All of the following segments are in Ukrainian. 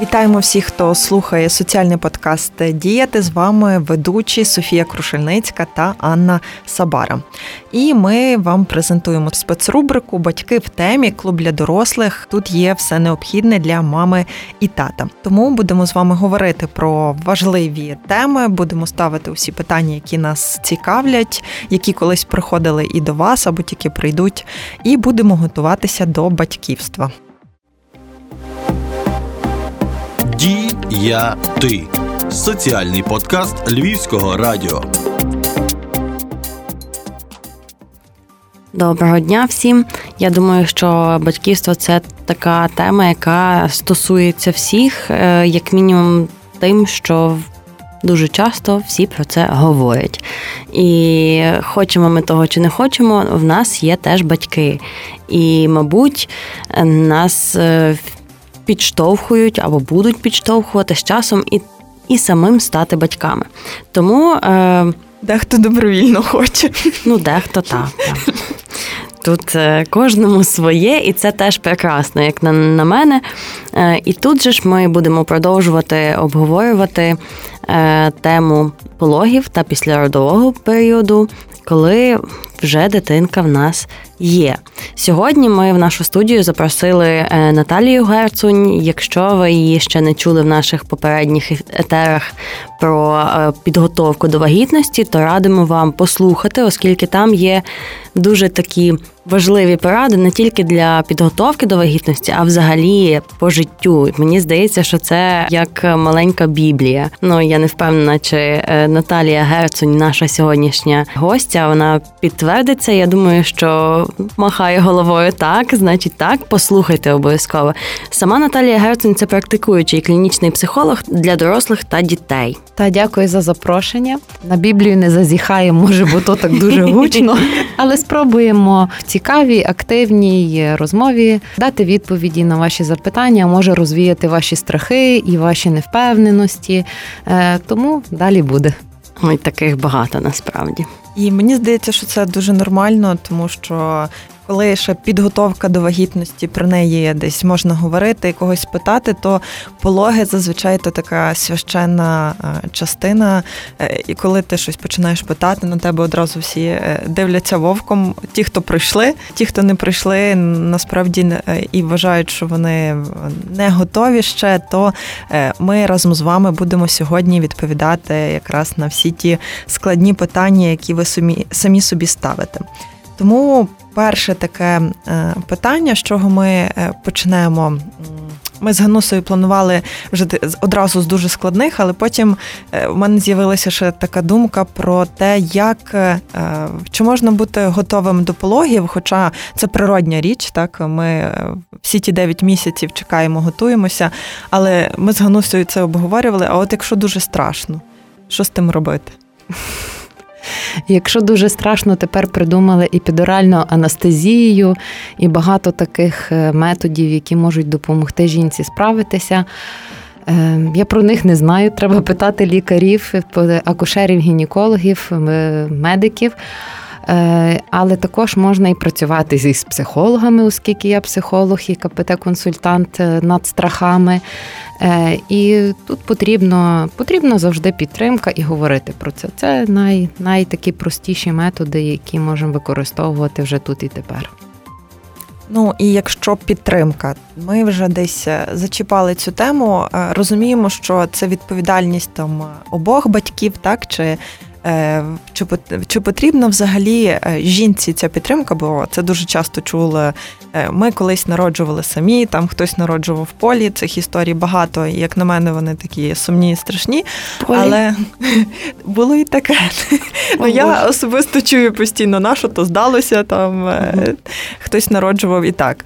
Вітаємо всіх, хто слухає соціальний подкаст Діяти. З вами ведучі Софія Крушельницька та Анна Сабара. І ми вам презентуємо спецрубрику Батьки в темі клуб для дорослих. Тут є все необхідне для мами і тата. Тому будемо з вами говорити про важливі теми. Будемо ставити усі питання, які нас цікавлять, які колись приходили і до вас або тільки прийдуть. І будемо готуватися до батьківства. Я ти соціальний подкаст Львівського радіо. Доброго дня всім. Я думаю, що батьківство це така тема, яка стосується всіх, е, як мінімум, тим, що дуже часто всі про це говорять. І хочемо ми того чи не хочемо, в нас є теж батьки. І, мабуть, нас е, підштовхують або будуть підштовхувати з часом і і самим стати батьками. Тому е, дехто добровільно хоче. Ну, дехто так. так. Тут е, кожному своє, і це теж прекрасно, як на, на мене. Е, і тут же ж ми будемо продовжувати обговорювати е, тему пологів та післяродового періоду, коли вже дитинка в нас є. Сьогодні ми в нашу студію запросили е, Наталію Герцунь. Якщо ви її ще не чули в наших попередніх етерах про е, підготовку до вагітності, то радимо вам послухати, оскільки там є дуже такі важливі поради не тільки для підготовки до вагітності, а взагалі по життю. Мені здається, що це як маленька біблія. Ну я не впевнена, чи е, Наталія Герцунь, наша сьогоднішня гостя, вона підтвердиться. Я думаю, що махає головою так, значить так. Послухайте обов'язково. Сама Наталія Герцунь це практикуючий клінічний психолог для дорослих та дітей. Та дякую за запрошення. На Біблію не зазіхаємо, може, бо то так дуже гучно, але спробуємо цікавій, активній розмові дати відповіді на ваші запитання, може розвіяти ваші страхи і ваші невпевненості. Е, тому далі буде. Ой, таких багато насправді. І мені здається, що це дуже нормально, тому що коли ще підготовка до вагітності про неї десь можна говорити і когось питати, то пологи зазвичай то така священна е, частина. Е, і коли ти щось починаєш питати, на тебе одразу всі е, дивляться вовком. Ті, хто прийшли, ті, хто не прийшли, насправді і вважають, що вони не готові ще, то ми разом з вами будемо сьогодні відповідати якраз на всі ті складні питання, які ви самі, самі собі ставите. Тому перше таке е, питання, з чого ми е, почнемо. Ми з Ганусою планували вже одразу з дуже складних, але потім е, в мене з'явилася ще така думка про те, як чи можна бути готовим до пологів, хоча це природня річ, так ми всі ті 9 місяців чекаємо, готуємося. Але ми з Ганусою це обговорювали. А от якщо дуже страшно, що з тим робити? Якщо дуже страшно, тепер придумали і підоральну анестезію і багато таких е, методів, які можуть допомогти жінці справитися. Е, я про них не знаю. Треба питати лікарів, акушерів, гінекологів, медиків. Е, але також можна і працювати зі психологами, оскільки я психолог і КПТ-консультант над страхами. Е, і тут потрібно потрібно завжди підтримка і говорити про це. Це най, най такі простіші методи, які можемо використовувати вже тут і тепер. Ну і якщо підтримка, ми вже десь е, зачіпали цю тему, е, розуміємо, що це відповідальність там обох батьків, так чи Е, чи чи потрібна взагалі е, жінці ця підтримка? Бо це дуже часто чули. Е, ми колись народжували самі, там хтось народжував в полі. Цих історій багато. І як на мене, вони такі сумні і страшні. Полі. Але було і таке. ну я особисто чую постійно, на що то здалося, там угу. хтось народжував і так.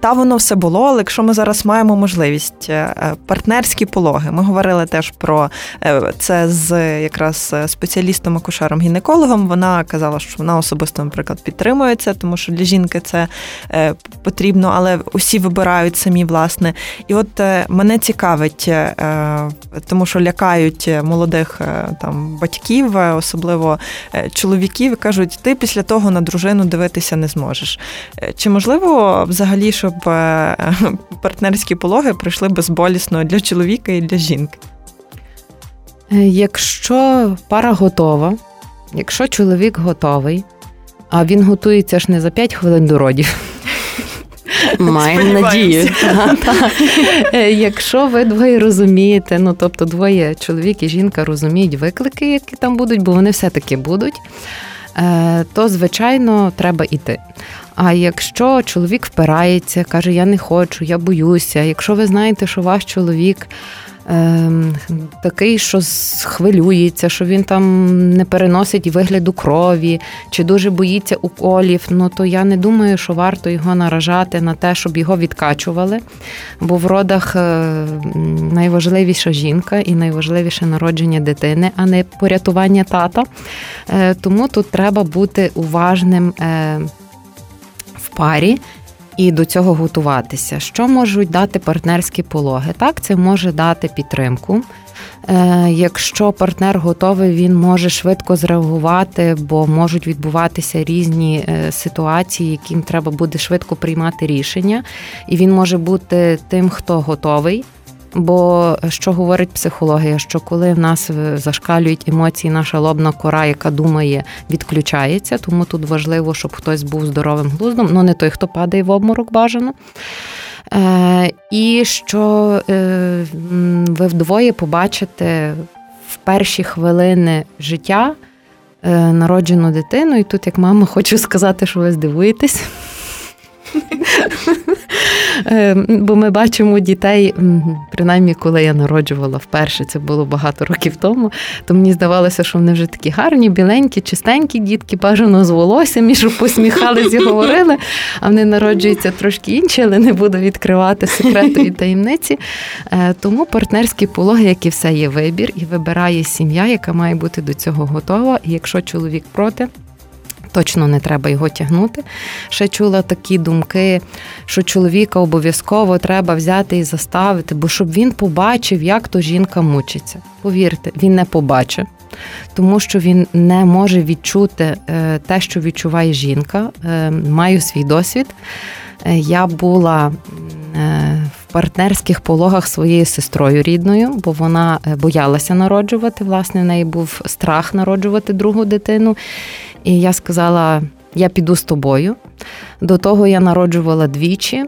Та воно все було, але якщо ми зараз маємо можливість партнерські пологи, ми говорили теж про це з якраз спеціалістами спеціалістом-акушером-гінекологом. Вона казала, що вона особисто, наприклад, підтримує це, тому що для жінки це е, потрібно, але усі вибирають самі власне. І от е, мене цікавить, е, тому що лякають молодих там батьків, особливо чоловіків, і кажуть, ти після того на дружину дивитися не зможеш. Чи можливо взагалі, щоб партнерські пологи пройшли безболісно для чоловіка і для жінки? Якщо пара готова, якщо чоловік готовий, а він готується ж не за 5 хвилин до родів. Маємо надію. Е, якщо ви двоє розумієте, ну тобто двоє чоловік і жінка розуміють виклики, які там будуть, бо вони все-таки будуть, е, то звичайно треба йти. А якщо чоловік впирається, каже, я не хочу, я боюся. Якщо ви знаєте, що ваш чоловік Ем, такий, що хвилюється, що він там не переносить вигляду крові, чи дуже боїться уколів, ну то я не думаю, що варто його наражати на те, щоб його відкачували. Бо в родах е, найважливіша жінка і найважливіше народження дитини, а не порятування тата. Е, тому тут треба бути уважним е, в парі і до цього готуватися. Що можуть дати партнерські пологи? Так, це може дати підтримку. Е, якщо партнер готовий, він може швидко зреагувати, бо можуть відбуватися різні е, ситуації, яким треба буде швидко приймати рішення, і він може бути тим, хто готовий. Бо що говорить психологія? Що коли в нас е, зашкалюють емоції, наша лобна кора, яка думає, відключається, тому тут важливо, щоб хтось був здоровим глуздом, ну не той, хто падає в обморок бажано. Е, І що е, ви вдвоє побачите в перші хвилини життя е, народжену дитину, і тут, як мама, хочу сказати, що ви здивуєтесь. Ем, бо ми бачимо дітей, принаймні, коли я народжувала вперше, це було багато років тому, то мені здавалося, що вони вже такі гарні, біленькі, чистенькі дітки, бажано з волоссям, і щоб посміхались і говорили, а вони народжуються трошки інші, але не буду відкривати секрету і таємниці. Е, тому партнерські пологи, як і все, є вибір, і вибирає сім'я, яка має бути до цього готова. І якщо чоловік проти, точно не треба його тягнути. Ще чула такі думки, що чоловіка обов'язково треба взяти і заставити, бо щоб він побачив, як то жінка мучиться. Повірте, він не побачить. Тому що він не може відчути е, те, що відчуває жінка. Е, маю свій досвід. Е, я була в партнерських пологах своєю сестрою рідною, бо вона боялася народжувати. Власне, в неї був страх народжувати другу дитину. І я сказала: я піду з тобою. До того я народжувала двічі,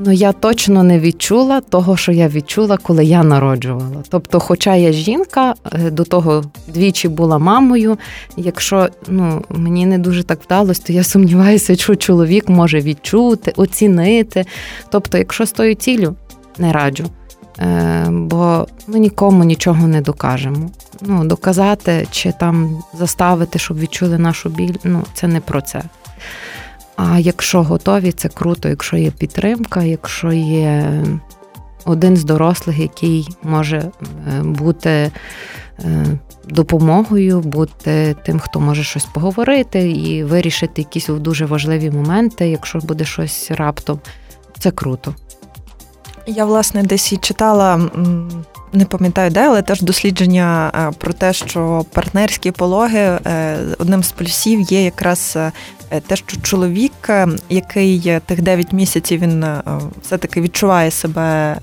але я точно не відчула того, що я відчула, коли я народжувала. Тобто, хоча я жінка, е, до того двічі була мамою. Якщо ну, мені не дуже так вдалося, то я сумніваюся, що чоловік може відчути, оцінити. Тобто, якщо з тою цілю, не раджу. Е, бо ми нікому нічого не докажемо. Ну, Доказати чи там заставити, щоб відчули нашу біль, ну це не про це. А якщо готові, це круто, якщо є підтримка, якщо є один з дорослих, який може е, бути е, допомогою, бути тим, хто може щось поговорити і вирішити якісь дуже важливі моменти, якщо буде щось раптом, це круто. Я власне десь і читала. Не пам'ятаю де, але теж дослідження е, про те, що партнерські пологи е, одним з плюсів є якраз е, те, що чоловік, який тих 9 місяців він все-таки відчуває себе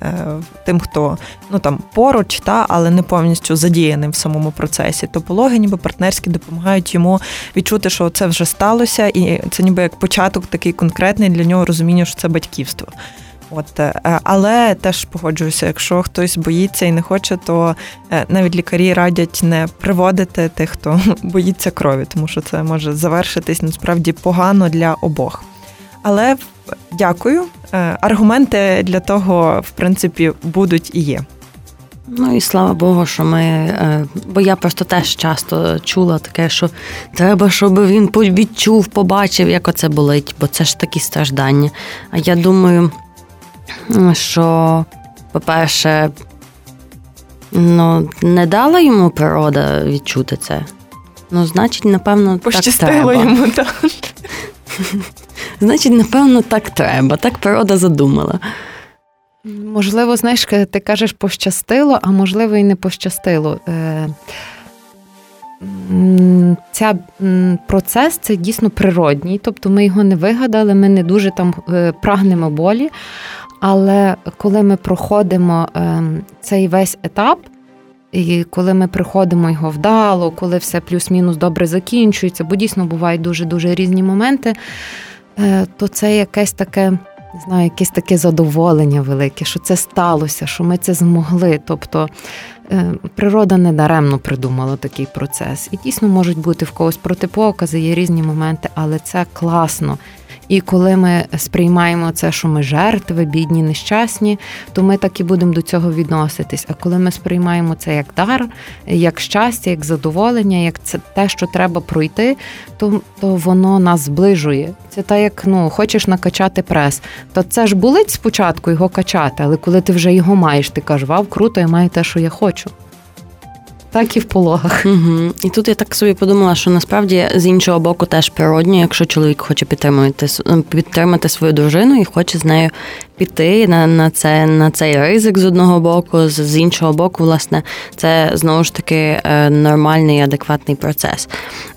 тим, хто ну там поруч, та але не повністю задіяним в самому процесі, то пологи, ніби партнерські допомагають йому відчути, що це вже сталося, і це ніби як початок такий конкретний для нього розуміння, що це батьківство. От, е, Але теж погоджуюся, якщо хтось боїться і не хоче, то е, навіть лікарі радять не приводити тих, хто боїться крові, тому що це може завершитись насправді погано для обох. Але дякую. Е, аргументи для того, в принципі, будуть і є. Ну і слава Богу, що ми. Бо я просто теж часто чула таке, що треба, щоб він відчув, побачив, як оце болить, бо це ж такі страждання. А я думаю, що, по-перше, ну, не дала йому природа відчути це. Ну, значить, напевно, Пощастило так треба. йому, так. Значить, напевно, так треба. Так природа задумала. Можливо, знаєш, ти кажеш пощастило, а можливо, і не пощастило. Е, ця процес це дійсно природній, тобто ми його не вигадали, ми не дуже там е, прагнемо болі. Але коли ми проходимо ем, цей весь етап, і коли ми приходимо його вдало, коли все плюс-мінус добре закінчується, бо дійсно бувають дуже-дуже різні моменти, е, то це якесь таке, не знаю, якесь таке задоволення велике, що це сталося, що ми це змогли. Тобто природа не даремно придумала такий процес. І дійсно можуть бути в когось протипокази, є різні моменти, але це класно. І коли ми сприймаємо це, що ми жертви, бідні, нещасні, то ми так і будемо до цього відноситись. А коли ми сприймаємо це як дар, як щастя, як задоволення, як це те, що треба пройти, то то воно нас зближує. Це так, як ну хочеш накачати прес, то це ж болить спочатку його качати, але коли ти вже його маєш, ти кажеш, вау, круто, я маю те, що я хочу так і в пологах. Угу. І тут я так собі подумала, що насправді з іншого боку теж природньо, якщо чоловік хоче підтримати підтримати свою дружину і хоче з нею піти на на, це на цей ризик з одного боку, з, з іншого боку, власне, це знову ж таки е, нормальний адекватний процес.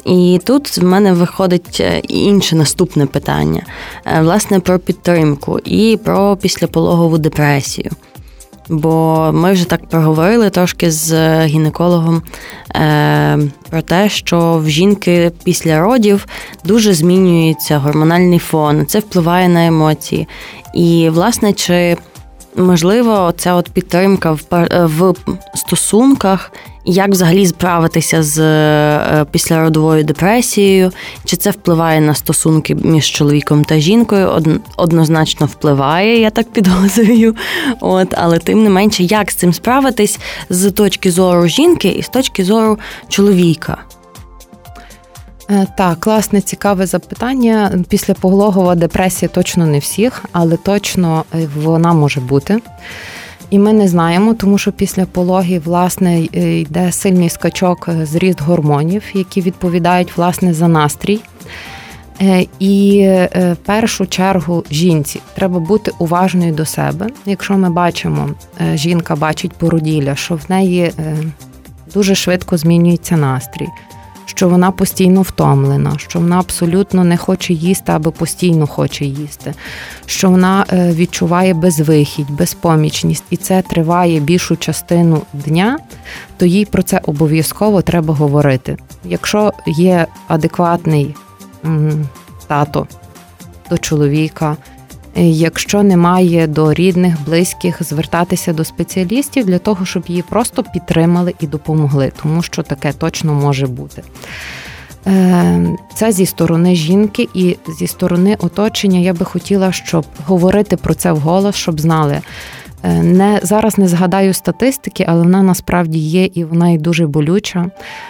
І тут в мене виходить е, інше наступне питання, е, власне, про підтримку і про післяпологову депресію. Бо ми вже так проговорили трошки з гінекологом е, про те, що в жінки після родів дуже змінюється гормональний фон, це впливає на емоції. І, власне, чи можливо ця от підтримка в, в стосунках як взагалі справитися з е, післяродовою депресією? Чи це впливає на стосунки між чоловіком та жінкою? Однозначно впливає, я так підозрюю. От, але тим не менше, як з цим справитись з точки зору жінки і з точки зору чоловіка? Е, так, класне, цікаве запитання. Післяпологова депресія точно не всіх, але точно е, вона може бути. І ми не знаємо, тому що після пологів власне йде сильний скачок е, зріст гормонів, які відповідають власне за настрій. Е, і е, в першу чергу жінці треба бути уважною до себе. Якщо ми бачимо, жінка бачить породілля, що в неї дуже швидко змінюється настрій що вона постійно втомлена, що вона абсолютно не хоче їсти або постійно хоче їсти, що вона е, відчуває безвихідь, безпомічність, і це триває більшу частину дня, то їй про це обов'язково треба говорити. Якщо є адекватний тато до чоловіка. Якщо немає до рідних, близьких, звертатися до спеціалістів для того, щоб її просто підтримали і допомогли, тому що таке точно може бути. Е, це зі сторони жінки і зі сторони оточення я би хотіла, щоб говорити про це вголос, щоб знали. Е, не зараз не згадаю статистики, але вона насправді є і вона і дуже болюча.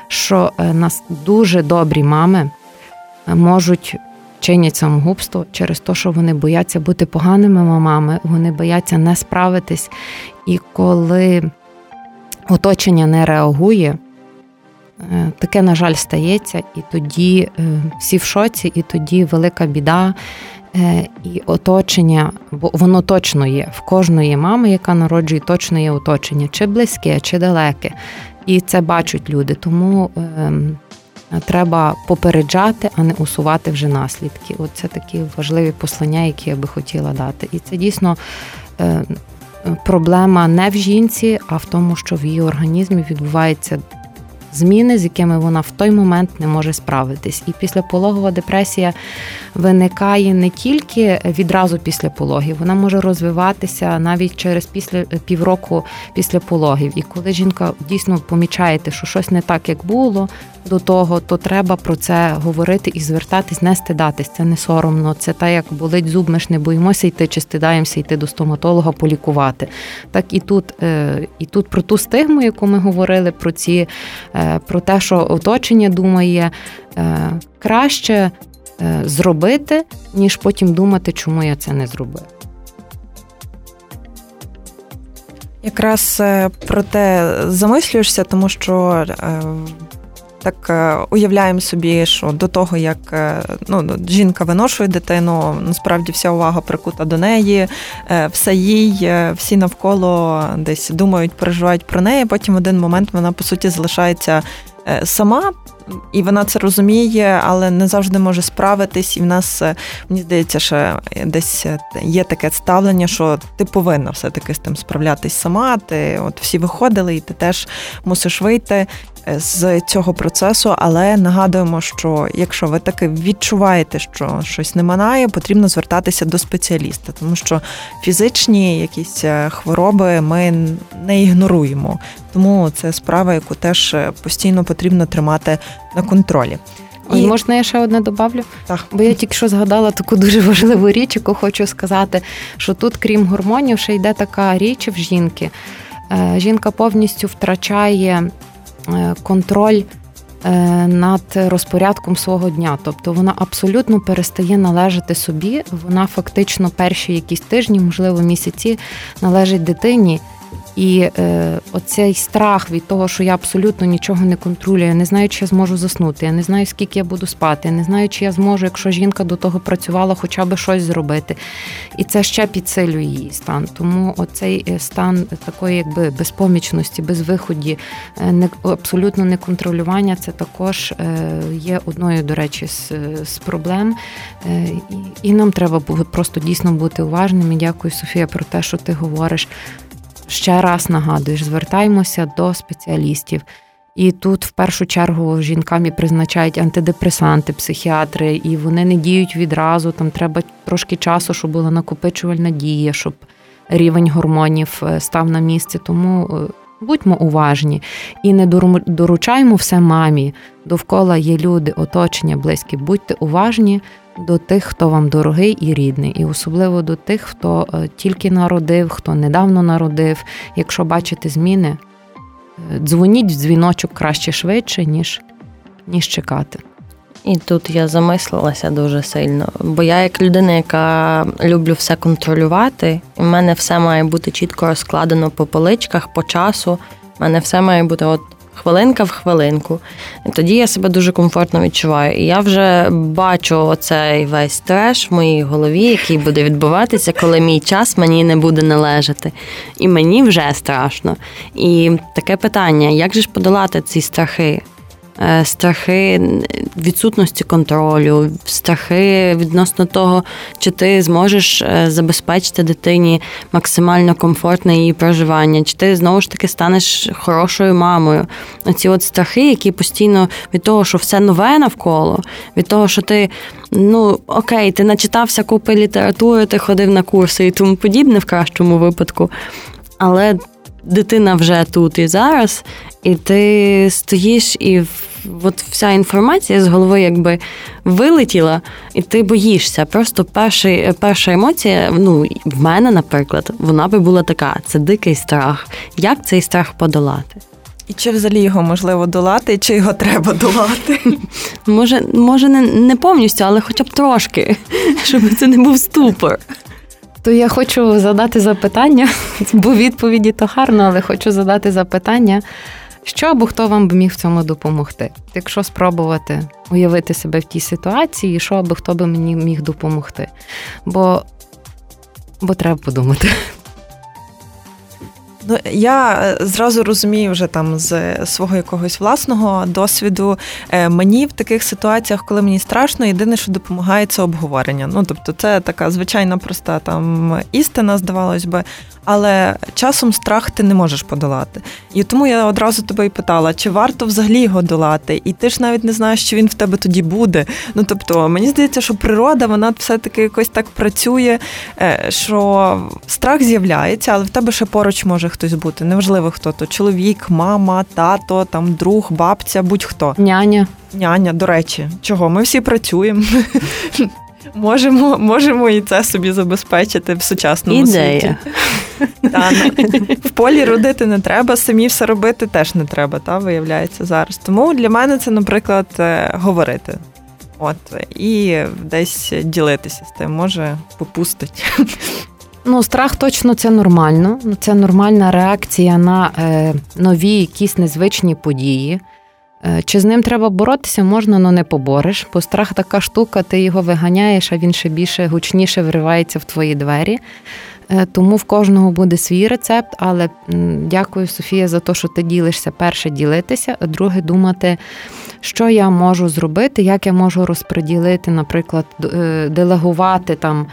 Що е, нас дуже добрі мами можуть чинять самогубство через те, що вони бояться бути поганими мамами, вони бояться не справитись. І коли оточення не реагує, е, таке, на жаль, стається, і тоді е, всі в шоці, і тоді велика біда. Е, і оточення, бо воно точно є в кожної мами, яка народжує, точно є оточення, чи близьке, чи далеке. І це бачать люди. Тому ем, треба попереджати, а не усувати вже наслідки. От це такі важливі послання, які я би хотіла дати. І це дійсно. Е, проблема не в жінці, а в тому, що в її організмі відбувається зміни, з якими вона в той момент не може справитись. І післяпологова депресія виникає не тільки відразу після пологів, вона може розвиватися навіть через після півроку після пологів. І коли жінка дійсно помічаєте, що щось не так, як було до того, то треба про це говорити і звертатись, не стидатись. Це не соромно. Це так, як болить зуб, ми ж не боїмося йти чи стидаємося йти до стоматолога полікувати. Так і тут, е, і тут про ту стигму, яку ми говорили, про ці е, про те, що оточення думає, е, краще зробити, ніж потім думати, чому я це не зробив. Якраз про те замислюєшся, тому що так е, уявляємо собі, що до того, як е, ну, жінка виношує дитину, насправді вся увага прикута до неї, все їй, всі навколо десь думають, переживають про неї. Потім в один момент вона по суті залишається сама і вона це розуміє, але не завжди може справитись. І в нас е, мені здається, що десь е, є таке ставлення, що ти повинна все-таки з тим справлятись сама. Ти от всі виходили, і ти теж мусиш вийти з цього процесу, але нагадуємо, що якщо ви таки відчуваєте, що щось не минає, потрібно звертатися до спеціаліста, тому що фізичні якісь е, хвороби ми не ігноруємо. Тому це справа, яку теж е, постійно потрібно тримати на контролі. І можна я ще одне добавлю? Так. Бо я тільки що згадала таку дуже важливу річ, яку хочу сказати, що тут, крім гормонів, ще йде така річ в жінки. Е, жінка повністю втрачає Е, контроль е, над розпорядком свого дня. Тобто вона абсолютно перестає належати собі. Вона фактично перші якісь тижні, можливо, місяці належить дитині. І е, оцей страх від того, що я абсолютно нічого не контролюю, я не знаю, чи я зможу заснути, я не знаю, скільки я буду спати, я не знаю, чи я зможу, якщо жінка до того працювала, хоча б щось зробити. І це ще підсилює її стан. Тому оцей е, стан такої, якби безпомічності, безвиході, е, не абсолютно неконтролювання, це також е, є одною, до речі, з, з проблем. І нам треба просто дійсно бути уважними. Дякую, Софія, про те, що ти говориш ще раз нагадуєш, звертаємося до спеціалістів. І тут в першу чергу жінкам і призначають антидепресанти, психіатри, і вони не діють відразу. Там треба трошки часу, щоб була накопичувальна дія, щоб рівень гормонів е, став на місце. Тому е, будьмо уважні і не доручаємо все мамі. Довкола є люди, оточення, близькі. Будьте уважні до тих, хто вам дорогий і рідний, і особливо до тих, хто е, тільки народив, хто недавно народив. Якщо бачите зміни, е, дзвоніть в дзвіночок краще швидше, ніж, ніж чекати. І тут я замислилася дуже сильно, бо я, як людина, яка люблю все контролювати, і в мене все має бути чітко розкладено по поличках, по часу. У мене все має бути от хвилинка в хвилинку. Тоді я себе дуже комфортно відчуваю. І я вже бачу оцей весь треш в моїй голові, який буде відбуватися, коли мій час мені не буде належати. І мені вже страшно. І таке питання: як же ж подолати ці страхи? Е, страхи відсутності контролю, страхи відносно того, чи ти зможеш е, забезпечити дитині максимально комфортне її проживання, чи ти знову ж таки станеш хорошою мамою. Оці от страхи, які постійно від того, що все нове навколо, від того, що ти. Ну, окей, ти начитався купи літератури, ти ходив на курси і тому подібне в кращому випадку. Але дитина вже тут і зараз, і ти стоїш, і от вся інформація з голови якби вилетіла, і ти боїшся. Просто перший, перша емоція, ну в мене, наприклад, вона би була така: це дикий страх. Як цей страх подолати? І чи взагалі його можливо долати, чи його треба долати? Може, може, не, не повністю, але хоча б трошки, щоб це не був ступор. То я хочу задати запитання, бо відповіді то гарно, але хочу задати запитання, що або хто вам б міг в цьому допомогти? Якщо спробувати уявити себе в тій ситуації, що або хто би мені міг допомогти? Бо, Бо треба подумати. Ну, я е, зразу розумію вже там з свого якогось власного досвіду. Е, мені в таких ситуаціях, коли мені страшно, єдине, що допомагає, це обговорення. Ну тобто, це така звичайна проста там істина, здавалось би але часом страх ти не можеш подолати. І тому я одразу тебе і питала, чи варто взагалі його долати? І ти ж навіть не знаєш, що він в тебе тоді буде. Ну тобто, мені здається, що природа вона все-таки якось так працює, е, що страх з'являється, але в тебе ще поруч може хтось бути. Неважливо хто то чоловік, мама, тато, там друг, бабця, будь-хто. Няня. Няня, до речі, чого? Ми всі працюємо. Можемо можемо і це собі забезпечити в сучасному Ідея. світі. Та, в полі родити не треба, самі все робити теж не треба, та, виявляється зараз. Тому для мене це, наприклад, е, говорити. От, І десь ділитися з тим, може попустить. Ну, страх точно це нормально. Це нормальна реакція на е, нові якісь незвичні події. Е, чи з ним треба боротися, можна, але не побореш, бо страх така штука, ти його виганяєш, а він ще більше гучніше вривається в твої двері. Е, тому в кожного буде свій рецепт, але дякую, Софія, за те, що ти ділишся. Перше ділитися, а друге думати, що я можу зробити, як я можу розподілити, наприклад, делегувати там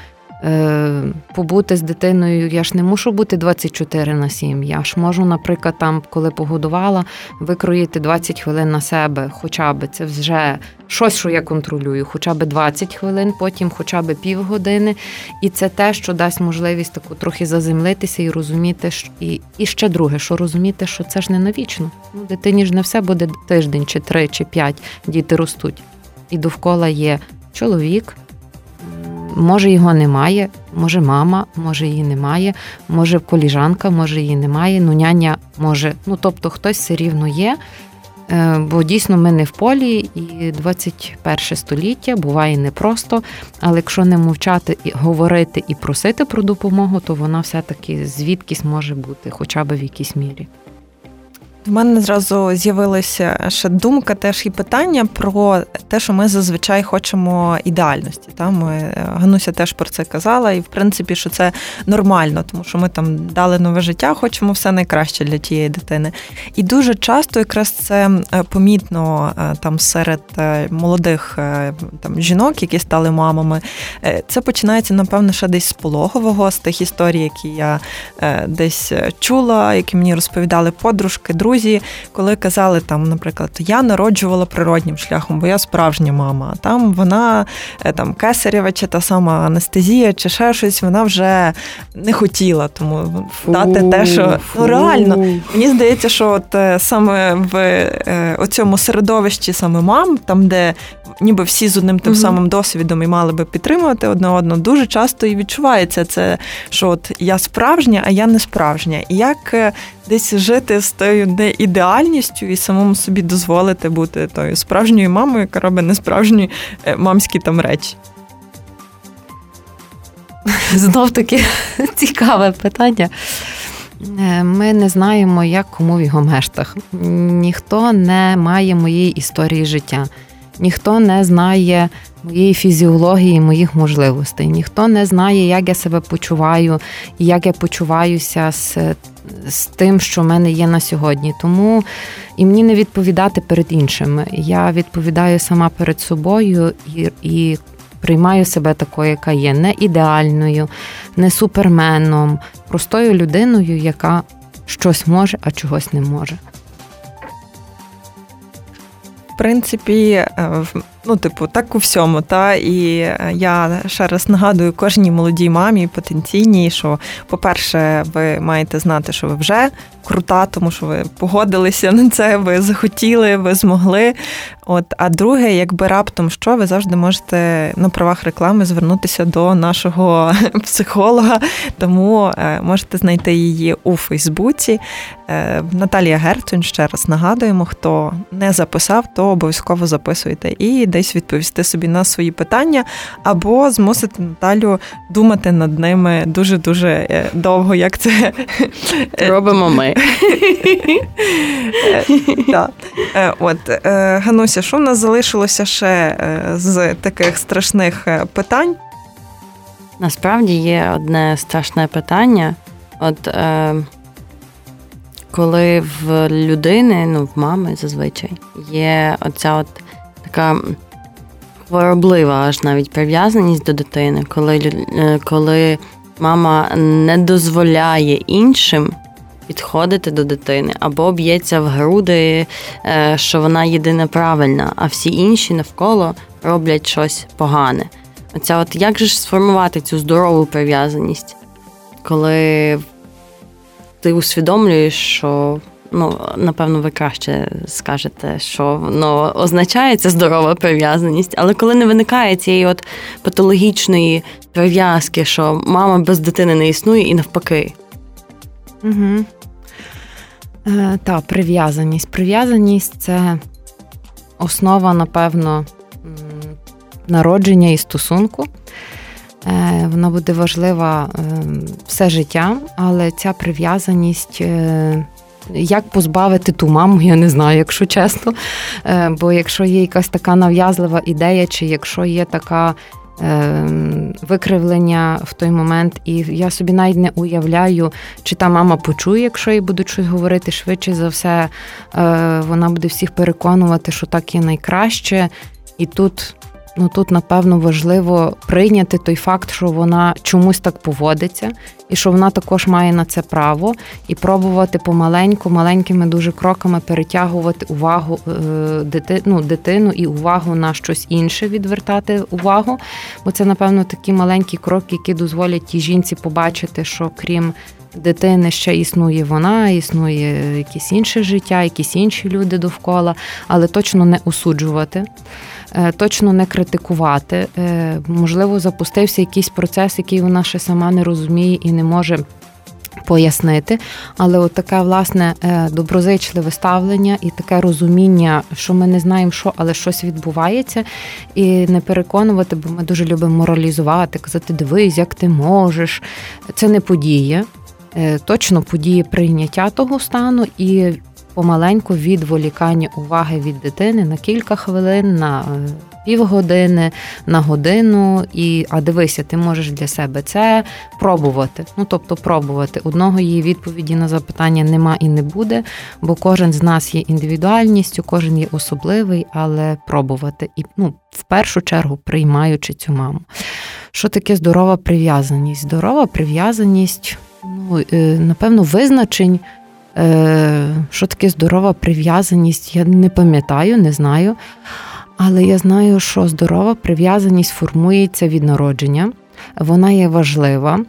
побути з дитиною. Я ж не мушу бути 24 на 7. Я ж можу, наприклад, там, коли погодувала, викроїти 20 хвилин на себе, хоча б це вже щось, що я контролюю, хоча б 20 хвилин, потім хоча б півгодини. І це те, що дасть можливість таку трохи заземлитися і розуміти, і і ще друге, що розуміти, що це ж не навічно. Ну, Дитині ж не все буде тиждень, чи три, чи п'ять діти ростуть. І довкола є чоловік. Може його немає, може мама, може її немає, може коліжанка, може її немає, ну няня може. Ну тобто хтось все рівно є. Е, бо дійсно ми не в полі, і 21 століття буває непросто, але якщо не мовчати і говорити і просити про допомогу, то вона все-таки звідкись може бути, хоча б в якійсь мірі. В мене зразу з'явилася ще думка, теж і питання про те, що ми зазвичай хочемо ідеальності. Та ми Гануся теж про це казала, і в принципі, що це нормально, тому що ми там дали нове життя, хочемо все найкраще для тієї дитини. І дуже часто, якраз це е, помітно е, там серед е, молодих там жінок, які стали мамами. Це починається, напевно, ще десь з пологового, з тих історій, які я десь чула, які мені розповідали подружки, друзі друзі, коли казали там, наприклад, я народжувала природнім шляхом, бо я справжня мама. Там вона е, там кесарєва чи та сама анестезія, чи ще щось, вона вже не хотіла тому дати те, що ну реально мені здається, що от е, саме в цьому середовищі саме мам, там де ніби всі з одним тим самим досвідом і мали би підтримувати одне одного, дуже часто і відчувається це, що от я справжня, а я не справжня. І як десь жити з тою неідеальністю і самому собі дозволити бути тою справжньою мамою, яка робить несправжні е, мамські там речі. Знов таки цікаве питання. Е, ми не знаємо, як кому в його мештах. Ніхто не має моєї історії життя, ніхто не знає моєї фізіології, моїх можливостей, ніхто не знає, як я себе почуваю і як я почуваюся з з тим, що в мене є на сьогодні. Тому і мені не відповідати перед іншими. Я відповідаю сама перед собою і, і приймаю себе такою, яка є, не ідеальною, не суперменом, простою людиною, яка щось може, а чогось не може. В принципі, е, Ну, типу, так у всьому. Та І е, я ще раз нагадую кожній молодій мамі потенційній, що, по-перше, ви маєте знати, що ви вже крута, тому що ви погодилися на це, ви захотіли, ви змогли. От, А друге, якби раптом що, ви завжди можете на правах реклами звернутися до нашого психолога, тому е, можете знайти її у Фейсбуці. Е, Наталія Герцунь, ще раз нагадуємо, хто не записав, то обов'язково записуйте. І десь відповісти собі на свої питання, або змусити Наталю думати над ними дуже дуже е, довго, як це робимо ми. Е, от е, Гануся, що в нас залишилося ще з таких страшних питань? Насправді є одне страшне питання. От е, коли в людини, ну в мами зазвичай, є оця от така хвороблива аж навіть прив'язаність до дитини, коли, е, коли мама не дозволяє іншим. Підходити до дитини або б'ється в груди, е, що вона єдина правильна, а всі інші навколо роблять щось погане. Оця от як же ж сформувати цю здорову прив'язаність, коли ти усвідомлюєш, що ну, напевно, ви краще скажете, що воно означає ця здорова прив'язаність, але коли не виникає цієї от патологічної прив'язки, що мама без дитини не існує і навпаки. Угу. Е, Та, прив'язаність. Прив'язаність це основа, напевно, народження і стосунку. Е, вона буде важлива ем, все життя, але ця прив'язаність е, як позбавити ту маму, я не знаю, якщо чесно. Е, бо якщо є якась така нав'язлива ідея, чи якщо є така. Викривлення в той момент, і я собі навіть не уявляю, чи та мама почує, якщо їй будуть щось говорити швидше за все, вона буде всіх переконувати, що так є найкраще. І тут Ну тут, напевно, важливо прийняти той факт, що вона чомусь так поводиться, і що вона також має на це право, і пробувати помаленьку, маленькими дуже кроками перетягувати увагу е, дити, ну, дитину і увагу на щось інше, відвертати увагу. Бо це, напевно, такі маленькі кроки, які дозволять тій жінці побачити, що крім. Дитини ще існує вона, існує якесь інше життя, якісь інші люди довкола, але точно не осуджувати. Е, точно не критикувати. Е, можливо, запустився якийсь процес, який вона ще сама не розуміє і не може. Пояснити, але от таке власне е, доброзичливе ставлення і таке розуміння, що ми не знаємо, що, але щось відбувається, і не переконувати, бо ми дуже любимо моралізувати, казати, дивись, як ти можеш. Це не подія, точно подіє прийняття того стану і помаленьку відволікання уваги від дитини на кілька хвилин, на е, півгодини, на годину. І а дивися, ти можеш для себе це пробувати. Ну тобто, пробувати. Одного її відповіді на запитання нема і не буде, бо кожен з нас є індивідуальністю, кожен є особливий, але пробувати. І ну, в першу чергу приймаючи цю маму. Що таке здорова прив'язаність? Здорова прив'язаність, ну, е, напевно, визначень. Е, що таке здорова прив'язаність, я не пам'ятаю, не знаю. Але я знаю, що здорова прив'язаність формується від народження, вона є важлива.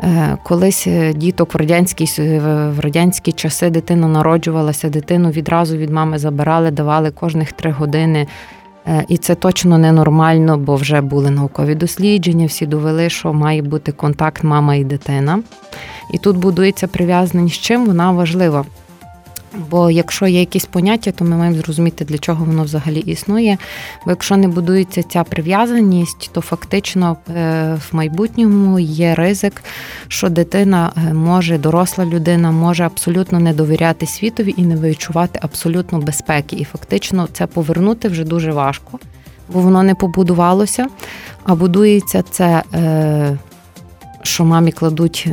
Е, колись е, діток в радянські в радянські часи дитина народжувалася, дитину відразу від мами забирали, давали кожних три години. І це точно ненормально, бо вже були наукові дослідження, всі довели, що має бути контакт мама і дитина. І тут будується прив'язаність з чим вона важлива. Бо якщо є якісь поняття, то ми маємо зрозуміти, для чого воно взагалі існує. Бо якщо не будується ця прив'язаність, то фактично е, в майбутньому є ризик, що дитина е, може, доросла людина може абсолютно не довіряти світові і не відчувати абсолютно безпеки. І фактично це повернути вже дуже важко, бо воно не побудувалося. А будується це, е, що мамі кладуть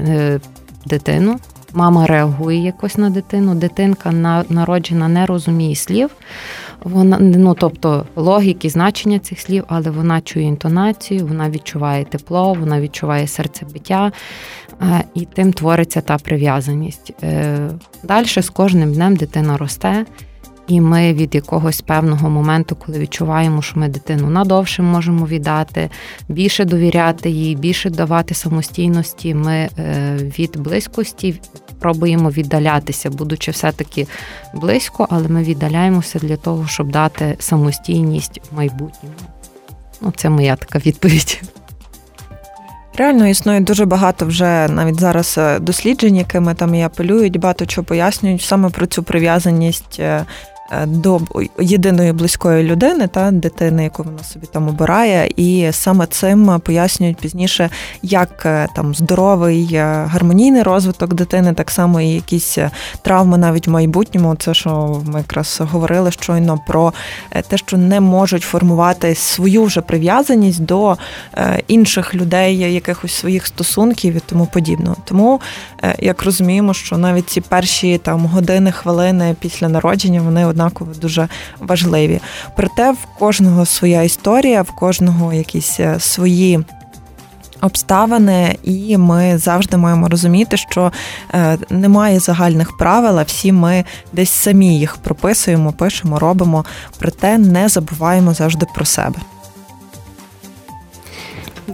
дитину. Мама реагує якось на дитину, дитинка народжена не розуміє слів, вона ну тобто логіки, значення цих слів, але вона чує інтонацію, вона відчуває тепло, вона відчуває серцебиття, е, і тим твориться та прив'язаність. Е, Далі з кожним днем дитина росте. І ми від якогось певного моменту, коли відчуваємо, що ми дитину надовше можемо віддати, більше довіряти їй, більше давати самостійності. Ми е, від близькості пробуємо віддалятися, будучи все-таки близько, але ми віддаляємося для того, щоб дати самостійність в майбутньому. Ну, це моя така відповідь. Реально існує дуже багато вже навіть зараз е, досліджень, якими там і апелюють, багато чого пояснюють саме про цю прив'язаність е, до єдиної близької людини та дитини, яку вона собі там обирає, і саме цим пояснюють пізніше, як е, там здоровий е, гармонійний розвиток дитини, так само і якісь травми навіть в майбутньому. Це що ми якраз говорили щойно про те, що не можуть формувати свою вже прив'язаність до інших людей, якихось своїх стосунків і тому подібного. Тому як розуміємо, що навіть ці перші там години, хвилини після народження вони однаково дуже важливі. Проте в кожного своя історія, в кожного якісь е, свої. Обставини, і ми завжди маємо розуміти, що е, немає загальних правил, а всі ми десь самі їх прописуємо, пишемо, робимо, проте не забуваємо завжди про себе.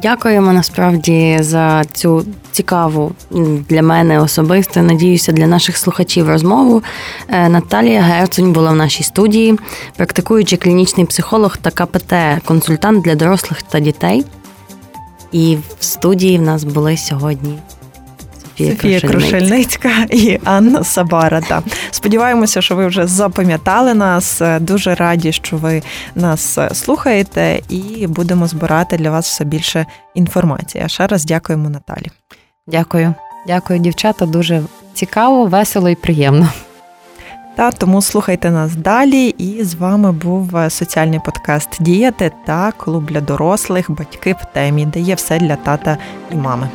Дякуємо насправді за цю цікаву для мене особисто. Надіюся, для наших слухачів розмову. Е, Наталія Герцунь була в нашій студії, практикуючий клінічний психолог та КПТ-консультант для дорослих та дітей. І в студії в нас були сьогодні Софія, Софія Крушельницька і Анна Сабара. Та сподіваємося, що ви вже запам'ятали нас. Дуже раді, що ви нас слухаєте, і будемо збирати для вас все більше інформації. А ще раз дякуємо Наталі. Дякую, дякую, дівчата. Дуже цікаво, весело і приємно. Та тому слухайте нас далі. І з вами був соціальний подкаст Діяти та клуб для дорослих батьки в темі, де є все для тата і мами.